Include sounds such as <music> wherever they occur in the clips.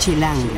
Chilango.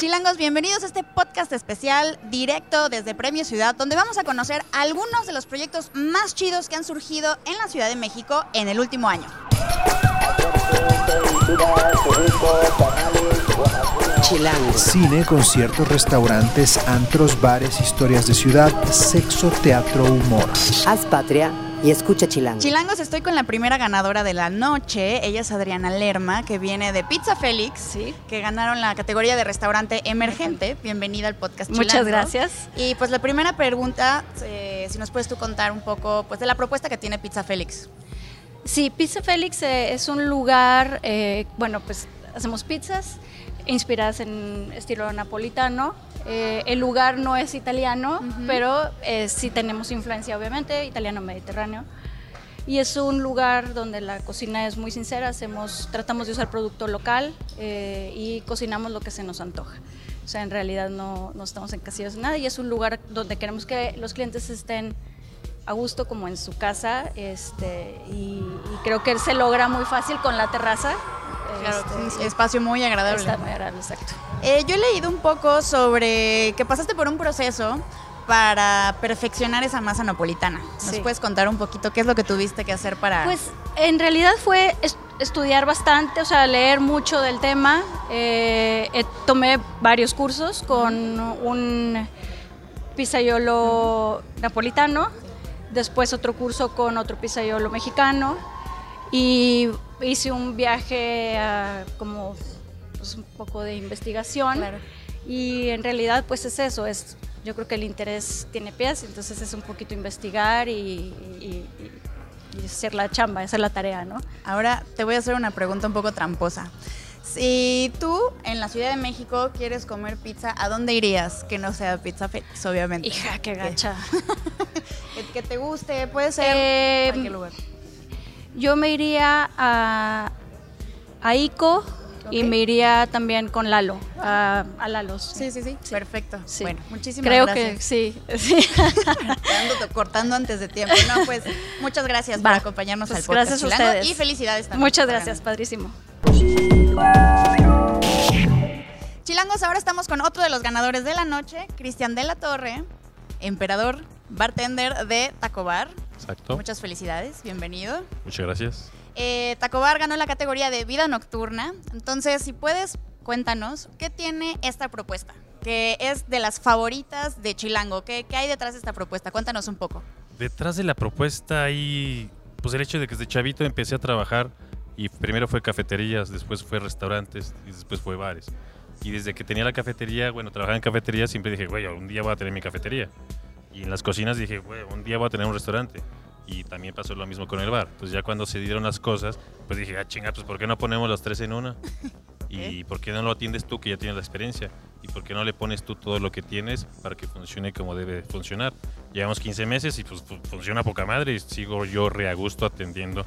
Chilangos, bienvenidos a este podcast especial directo desde Premio Ciudad, donde vamos a conocer algunos de los proyectos más chidos que han surgido en la Ciudad de México en el último año. Chilango. Cine, conciertos, restaurantes, antros, bares, historias de ciudad, sexo, teatro, humor. Haz patria y escucha Chilango. Chilangos, estoy con la primera ganadora de la noche. Ella es Adriana Lerma, que viene de Pizza Félix, que ganaron la categoría de restaurante emergente. Bienvenida al podcast Chilango. Muchas gracias. Y pues la primera pregunta, eh, si nos puedes tú contar un poco pues, de la propuesta que tiene Pizza Félix. Sí, Pizza Félix eh, es un lugar, eh, bueno, pues hacemos pizzas inspiradas en estilo napolitano. Eh, el lugar no es italiano, pero eh, sí tenemos influencia, obviamente, italiano-mediterráneo. Y es un lugar donde la cocina es muy sincera, hacemos, tratamos de usar producto local eh, y cocinamos lo que se nos antoja. O sea, en realidad no, no estamos encasillados en nada y es un lugar donde queremos que los clientes estén a gusto como en su casa este, y, y creo que se logra muy fácil con la terraza. Claro, Este, es un espacio muy agradable. Está muy agradable, exacto. Eh, yo he leído un poco sobre que pasaste por un proceso para perfeccionar esa masa napolitana. ¿Nos Sí. puedes contar un poquito qué es lo que tuviste que hacer para...? Pues en realidad fue es- estudiar bastante, o sea, leer mucho del tema. Eh, eh, tomé varios cursos con un pizzaiolo napolitano, después otro curso con otro pizzaiolo mexicano y hice un viaje a como pues, un poco de investigación. Claro. Y en realidad pues es eso, es, yo creo que el interés tiene pies, entonces es un poquito investigar y, y- y- y hacer la chamba, hacer la tarea, ¿no? Ahora te voy a hacer una pregunta un poco tramposa. Si tú en la Ciudad de México quieres comer pizza, ¿a dónde irías? Que no sea Pizza Félix, obviamente. Hija, qué gacha. <laughs> Que te guste, puede ser Eh, cualquier lugar. Yo me iría a, a Ico y me iría también con Lalo, a, a Lalo. Sí, sí, sí. Perfecto. Sí. Bueno, muchísimas Creo gracias. que sí. <laughs> cortando antes de tiempo. No, pues muchas gracias por acompañarnos Pues al podcast. gracias a Chilango, ustedes. Y felicidades también. Muchas gracias, padrísimo. Chilangos, ahora estamos con otro de los ganadores de la noche, Cristian de la Torre, emperador, bartender de Taco Bar. Exacto. Muchas felicidades, bienvenido. Muchas gracias. Eh, Taco Bar ganó la categoría de vida nocturna. Entonces, si puedes, cuéntanos, ¿qué tiene esta propuesta? Que es de las favoritas de Chilango. ¿Qué, qué hay detrás de esta propuesta? Cuéntanos un poco. Detrás de la propuesta hay pues el hecho de que desde chavito empecé a trabajar y primero fue cafeterías, después fue restaurantes y después fue bares. Y desde que tenía la cafetería, bueno, trabajaba en cafetería, siempre dije, güey, un día voy a tener mi cafetería. Y en las cocinas dije, güey, un día voy a tener un restaurante. Y también pasó lo mismo con el bar. Entonces ya cuando se dieron las cosas, pues dije, ah, chinga, pues ¿por qué no ponemos los tres en una? <laughs> ¿Y por qué no lo atiendes tú que ya tienes la experiencia? ¿Y por qué no le pones tú todo lo que tienes para que funcione como debe funcionar? Llevamos 15 meses y pues fu- funciona poca madre y sigo yo re a gusto atendiendo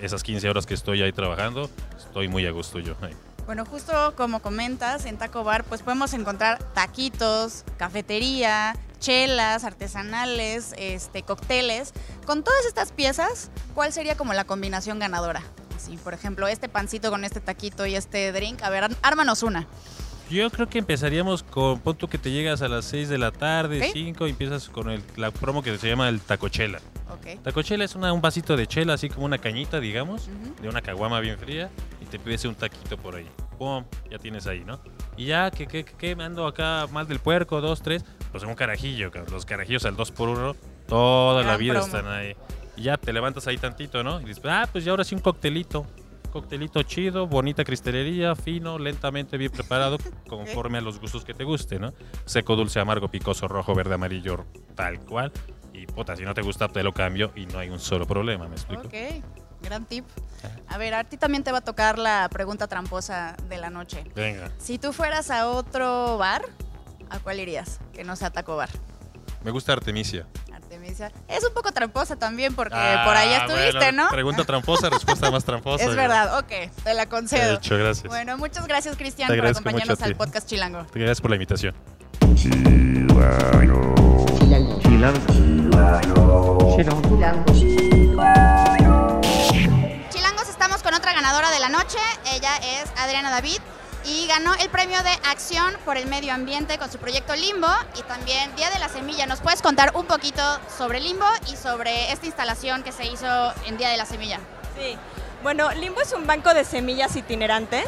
esas 15 horas que estoy ahí trabajando. Estoy muy a gusto yo ahí. Bueno, justo como comentas, en Taco Bar pues podemos encontrar taquitos, cafetería, chelas artesanales, este, cócteles. Con todas estas piezas, ¿cuál sería como la combinación ganadora? Sí, por ejemplo, este pancito con este taquito y este drink. A ver, ármanos una. Yo creo que empezaríamos con, pon tú que te llegas a las 6 de la tarde, Ok. 5, y empiezas con el, la promo que se llama el tacochela. Ok. Tacochela es una, un vasito de chela, así como una cañita, digamos, de una caguama bien fría, y te pides un taquito por ahí. ¡Pum! Ya tienes ahí, ¿no? Y ya, que, que, que, que me ando acá más del puerco, dos, tres, pues un carajillo, los carajillos al dos por uno, toda la vida promo. están ahí. Y ya te levantas ahí tantito, ¿no? Y dices, ah, pues ya ahora sí un coctelito. Coctelito chido, bonita cristalería, fino, lentamente bien preparado, <laughs> conforme a los gustos que te guste, ¿no? Seco, dulce, amargo, picoso, rojo, verde, amarillo, tal cual. Y puta, si no te gusta, te lo cambio y no hay un solo problema, ¿me explico? Ok, gran tip. A ver, a ti también te va a tocar la pregunta tramposa de la noche. Venga, Si tú fueras a otro bar, ¿a cuál irías? Que no sea Taco Bar. me gusta Artemisia. Artemisia. Es un poco tramposa también porque Ah, por ahí estuviste, bueno, ¿no? Pregunta tramposa, respuesta más tramposa. Es verdad, ok, te la concedo. De hecho, gracias. Bueno, muchas gracias, Cristian, Te por acompañarnos al podcast Chilango. Gracias por la invitación. Chilangos, estamos con otra ganadora de la noche. Ella es Adriana David y ganó el premio de Acción por el Medio Ambiente con su proyecto Limbo y también Día de la Semilla. ¿Nos puedes contar un poquito sobre Limbo y sobre esta instalación que se hizo en Día de la Semilla? Sí, bueno, Limbo es un banco de semillas itinerante.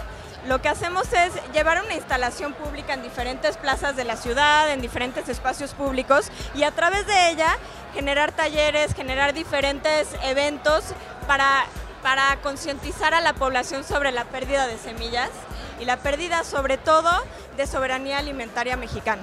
Lo que hacemos es llevar una instalación pública en diferentes plazas de la ciudad, en diferentes espacios públicos y a través de ella generar talleres, generar diferentes eventos para, para concientizar a la población sobre la pérdida de semillas y la pérdida sobre todo de soberanía alimentaria mexicana.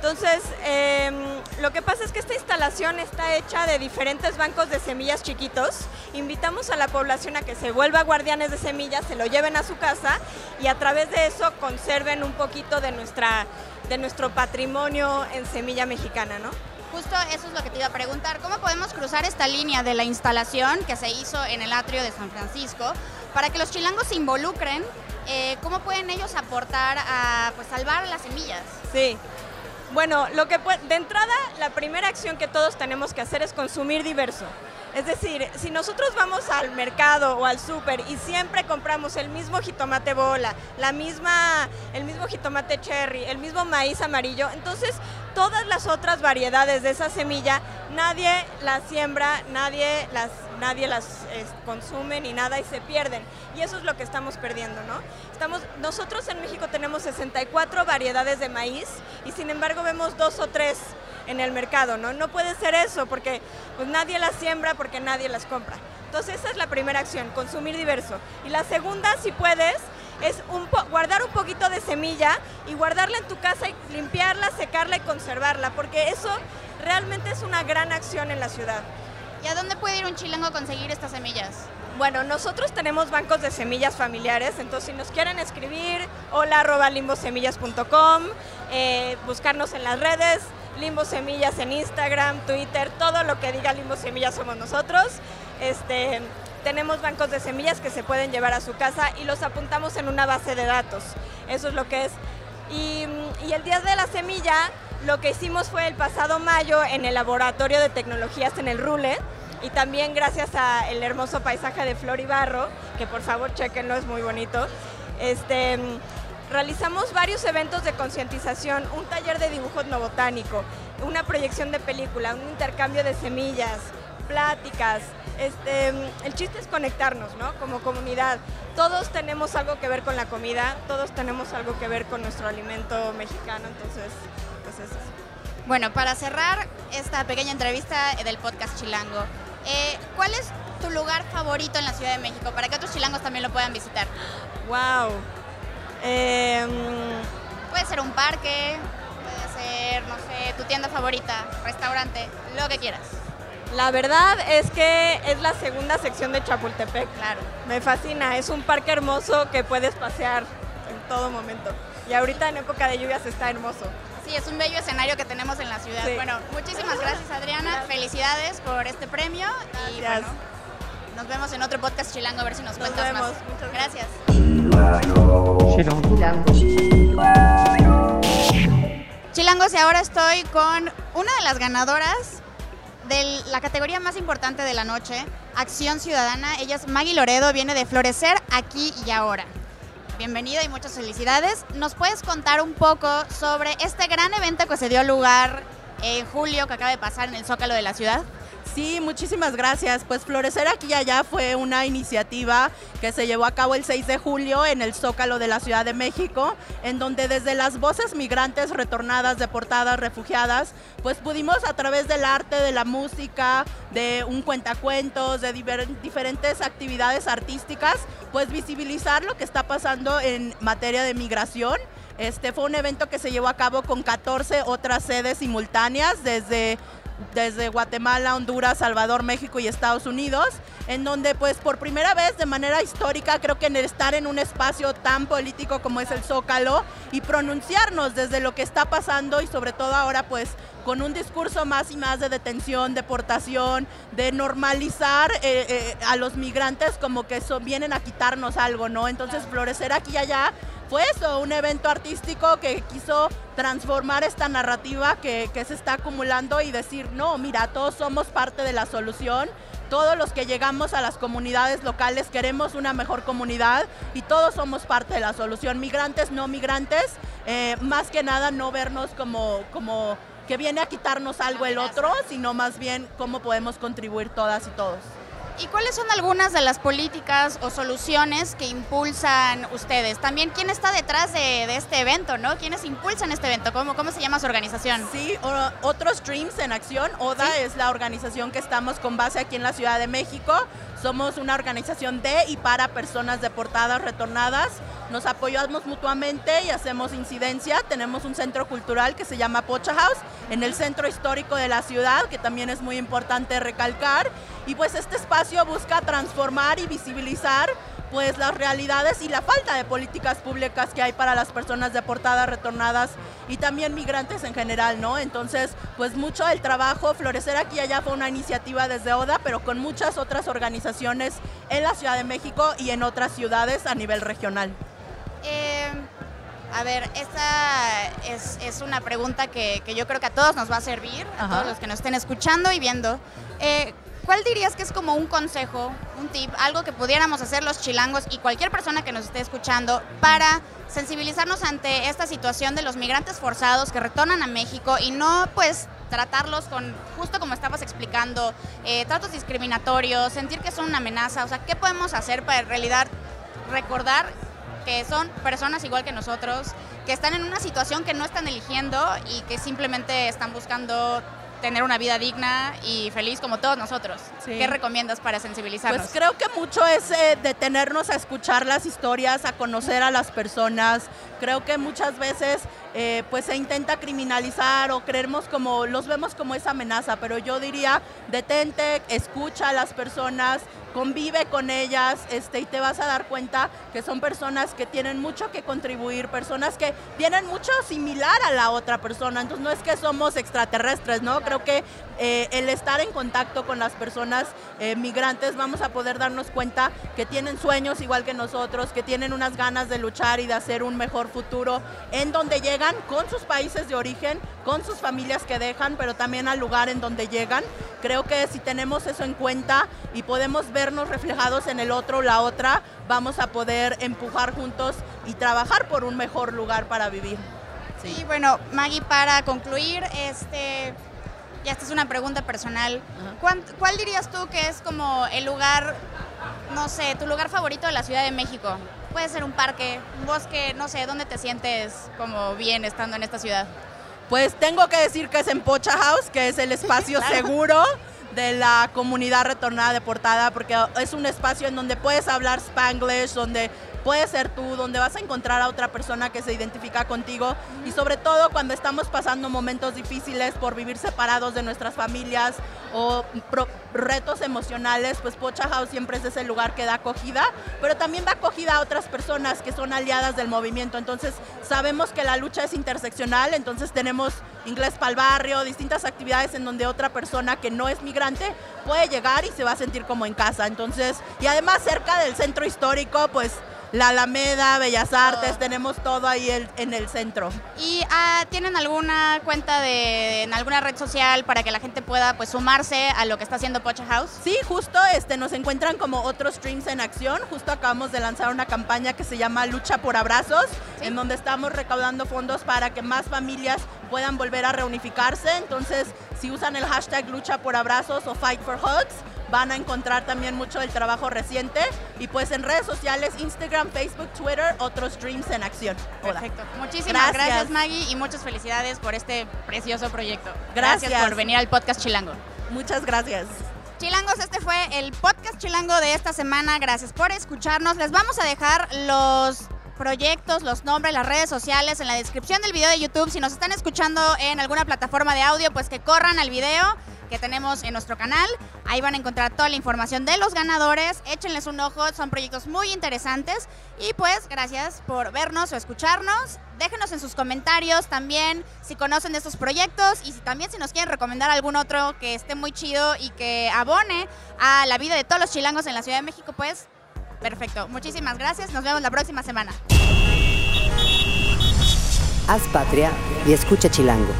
Entonces, em, lo que pasa es que esta instalación está hecha de diferentes bancos de semillas chiquitos. Invitamos a la población a que se vuelva guardianes de semillas, se lo lleven a su casa y a través de eso conserven un poquito de, nuestra, de nuestro patrimonio en semilla mexicana, ¿no? Justo eso es lo que te iba a preguntar. ¿Cómo podemos cruzar esta línea de la instalación que se hizo en el atrio de San Francisco para que los chilangos se involucren? Eh, ¿Cómo pueden ellos aportar a pues, salvar las semillas? Sí, bueno, lo que de entrada, la primera acción que todos tenemos que hacer es consumir diverso. Es decir, si nosotros vamos al mercado o al súper y siempre compramos el mismo jitomate bola, la misma, el mismo jitomate cherry, el mismo maíz amarillo, entonces todas las otras variedades de esa semilla, nadie las siembra, nadie las, nadie las consume ni nada y se pierden. Y eso es lo que estamos perdiendo, ¿no? Estamos, nosotros en México tenemos 64 variedades de maíz y sin embargo vemos dos o tres en el mercado, ¿no? No puede ser eso porque pues, nadie las siembra porque nadie las compra. Entonces esa es la primera acción, consumir diverso. Y la segunda, si puedes, es guardar un poquito de semilla y guardarla en tu casa y limpiarla, secarla y conservarla, porque eso realmente es una gran acción en la ciudad. ¿Y a dónde puede ir un chilango a conseguir estas semillas? Bueno, nosotros tenemos bancos de semillas familiares, entonces si nos quieren escribir, hola arroba limbosemillas.com, eh, buscarnos en las redes, Limbo Semillas en Instagram, Twitter, todo lo que diga Limbo Semillas somos nosotros. Este, tenemos bancos de semillas que se pueden llevar a su casa y los apuntamos en una base de datos. Eso es lo que es. Y, y el Día de la Semilla, lo que hicimos fue el pasado mayo en el Laboratorio de Tecnologías en el Rule y también gracias al hermoso paisaje de Flor y Barro, que por favor chequenlo, es muy bonito. Este, realizamos varios eventos de concientización, un taller de dibujo etnobotánico, una proyección de película, un intercambio de semillas, pláticas. Este, el chiste es conectarnos, ¿no? Como comunidad. Todos tenemos algo que ver con la comida, todos tenemos algo que ver con nuestro alimento mexicano, entonces, pues eso. Bueno, para cerrar esta pequeña entrevista del podcast Chilango, eh, ¿cuál es tu lugar favorito en la Ciudad de México para que otros chilangos también lo puedan visitar? ¡Wow! Em, puede ser un parque, puede ser, no sé, tu tienda favorita, restaurante, lo que quieras. La verdad es que es la segunda sección de Chapultepec. Claro. Me fascina, es un parque hermoso que puedes pasear en todo momento. Y ahorita en época de lluvias está hermoso. Sí, es un bello escenario que tenemos en la ciudad. Bueno, muchísimas gracias Adriana, felicidades por este premio y bueno, nos vemos en otro podcast chilango a ver si nos, nos cuentas vemos. más. gracias. Chilangos, y ahora estoy con una de las ganadoras de la categoría más importante de la noche, Acción Ciudadana. Ella es Maggie Loredo, viene de Florecer aquí y ahora. Bienvenida y muchas felicidades. ¿Nos puedes contar un poco sobre este gran evento que se dio lugar en julio que acaba de pasar en el Zócalo de la ciudad? Sí, muchísimas gracias. Pues Florecer aquí y allá fue una iniciativa que se llevó a cabo el 6 de julio en el Zócalo de la Ciudad de México, en donde desde las voces migrantes retornadas, deportadas, refugiadas, pues pudimos a través del arte, de la música, de un cuentacuentos, de diferentes actividades artísticas, pues visibilizar lo que está pasando en materia de migración. Este fue un evento que se llevó a cabo con 14 otras sedes simultáneas desde desde Guatemala, Honduras, Salvador, México y Estados Unidos, en donde pues por primera vez de manera histórica creo que en el estar en un espacio tan político como es el Zócalo y pronunciarnos desde lo que está pasando y sobre todo ahora pues con un discurso más y más de detención, deportación, de normalizar eh, eh, a los migrantes como que vienen a quitarnos algo, ¿no? Entonces florecer aquí y allá fue eso, un evento artístico que quiso transformar esta narrativa que, se está acumulando y decir, no, mira, todos somos parte de la solución, todos los que llegamos a las comunidades locales queremos una mejor comunidad y todos somos parte de la solución, migrantes, no migrantes, eh, más que nada no vernos como, como que viene a quitarnos algo el otro, sino más bien cómo podemos contribuir todas y todos. ¿Y cuáles son algunas de las políticas o soluciones que impulsan ustedes? También, ¿quién está detrás de, de este evento, no? ¿Quiénes impulsan este evento? ¿Cómo, cómo se llama su organización? Sí, o- otros Dreams en acción. ODA Sí. es la organización que estamos con base aquí en la Ciudad de México. Somos una organización de y para personas deportadas retornadas. Nos apoyamos mutuamente y hacemos incidencia. Tenemos un centro cultural que se llama Pocha House en el centro histórico de la ciudad, que también es muy importante recalcar. Y pues este espacio busca transformar y visibilizar pues las realidades y la falta de políticas públicas que hay para las personas deportadas, retornadas y también migrantes en general, ¿no? Entonces, pues mucho del trabajo, Florecer aquí y allá fue una iniciativa desde ODA, pero con muchas otras organizaciones en la Ciudad de México y en otras ciudades a nivel regional. Eh, a ver, esta es, es una pregunta que, que yo creo que a todos nos va a servir, a todos los que nos estén escuchando y viendo. Eh, ¿Cuál dirías que es como un consejo, un tip, algo que pudiéramos hacer los chilangos y cualquier persona que nos esté escuchando para sensibilizarnos ante esta situación de los migrantes forzados que retornan a México y no pues tratarlos con, justo como estabas explicando, eh, tratos discriminatorios, sentir que son una amenaza? O sea, ¿qué podemos hacer para en realidad recordar que son personas igual que nosotros, que están en una situación que no están eligiendo y que simplemente están buscando tener una vida digna y feliz como todos nosotros. Sí. ¿Qué recomiendas para sensibilizarnos? Pues creo que mucho es eh, detenernos a escuchar las historias, a conocer a las personas. Creo que muchas veces eh, pues se intenta criminalizar o creemos como, los vemos como esa amenaza, pero yo diría, detente, escucha a las personas, convive con ellas este, y te vas a dar cuenta que son personas que tienen mucho que contribuir, personas que tienen mucho similar a la otra persona. Entonces no es que somos extraterrestres, ¿no? Creo que eh, el estar en contacto con las personas eh, migrantes vamos a poder darnos cuenta que tienen sueños igual que nosotros, que tienen unas ganas de luchar y de hacer un mejor futuro en donde llegan con sus países de origen, con sus familias que dejan, pero también al lugar en donde llegan. Creo que si tenemos eso en cuenta y podemos vernos reflejados en el otro o la otra, vamos a poder empujar juntos y trabajar por un mejor lugar para vivir. Y bueno, Maggie, para concluir, este, ya esta es una pregunta personal. ¿Cuán- ¿Cuál dirías tú que es como el lugar, no sé, tu lugar favorito de la Ciudad de México? Puede ser un parque, un bosque, no sé, ¿dónde te sientes como bien estando en esta ciudad? Pues tengo que decir que es en Pocha House, que es el <laughs> espacio claro. seguro de la comunidad retornada deportada, porque es un espacio en donde puedes hablar spanglish, donde puedes ser tú, donde vas a encontrar a otra persona que se identifica contigo y sobre todo cuando estamos pasando momentos difíciles por vivir separados de nuestras familias o retos emocionales, pues Pocha House siempre es ese lugar que da acogida, pero también da acogida a otras personas que son aliadas del movimiento. Entonces sabemos que la lucha es interseccional, entonces tenemos inglés para el barrio, distintas actividades en donde otra persona que no es migrante puede llegar y se va a sentir como en casa. Entonces, y además cerca del centro histórico, pues la Alameda, Bellas Artes, Todo. tenemos todo ahí el- en el centro. ¿Y ah, tienen alguna cuenta de, en alguna red social para que la gente pueda pues sumarse a lo que está haciendo Pocha House? Sí, justo este, nos encuentran como otros streams en acción. Justo acabamos de lanzar una campaña que se llama Lucha por Abrazos, Sí. en donde estamos recaudando fondos para que más familias puedan volver a reunificarse. Entonces, si usan el hashtag Lucha por Abrazos o Fight for Hugs, van a encontrar también mucho del trabajo reciente. Y pues en redes sociales, Instagram, Facebook, Twitter, otros streams en acción. Hola. Perfecto. Muchísimas gracias. Gracias. Maggie, y muchas felicidades por este precioso proyecto. Gracias. por venir al podcast Chilango. Muchas gracias. Chilangos, este fue el podcast Chilango de esta semana. Gracias por escucharnos. Les vamos a dejar los proyectos, los nombres, las redes sociales en la descripción del video de YouTube. Si nos están escuchando en alguna plataforma de audio, pues que corran al video que tenemos en nuestro canal. Ahí van a encontrar toda la información de los ganadores. Échenles un ojo, son proyectos muy interesantes. Y pues gracias por vernos o escucharnos. Déjenos en sus comentarios también si conocen estos proyectos y si también si nos quieren recomendar algún otro que esté muy chido y que abone a la vida de todos los chilangos en la Ciudad de México, pues perfecto. Muchísimas gracias. Nos vemos la próxima semana. Haz patria y escucha. Chilango.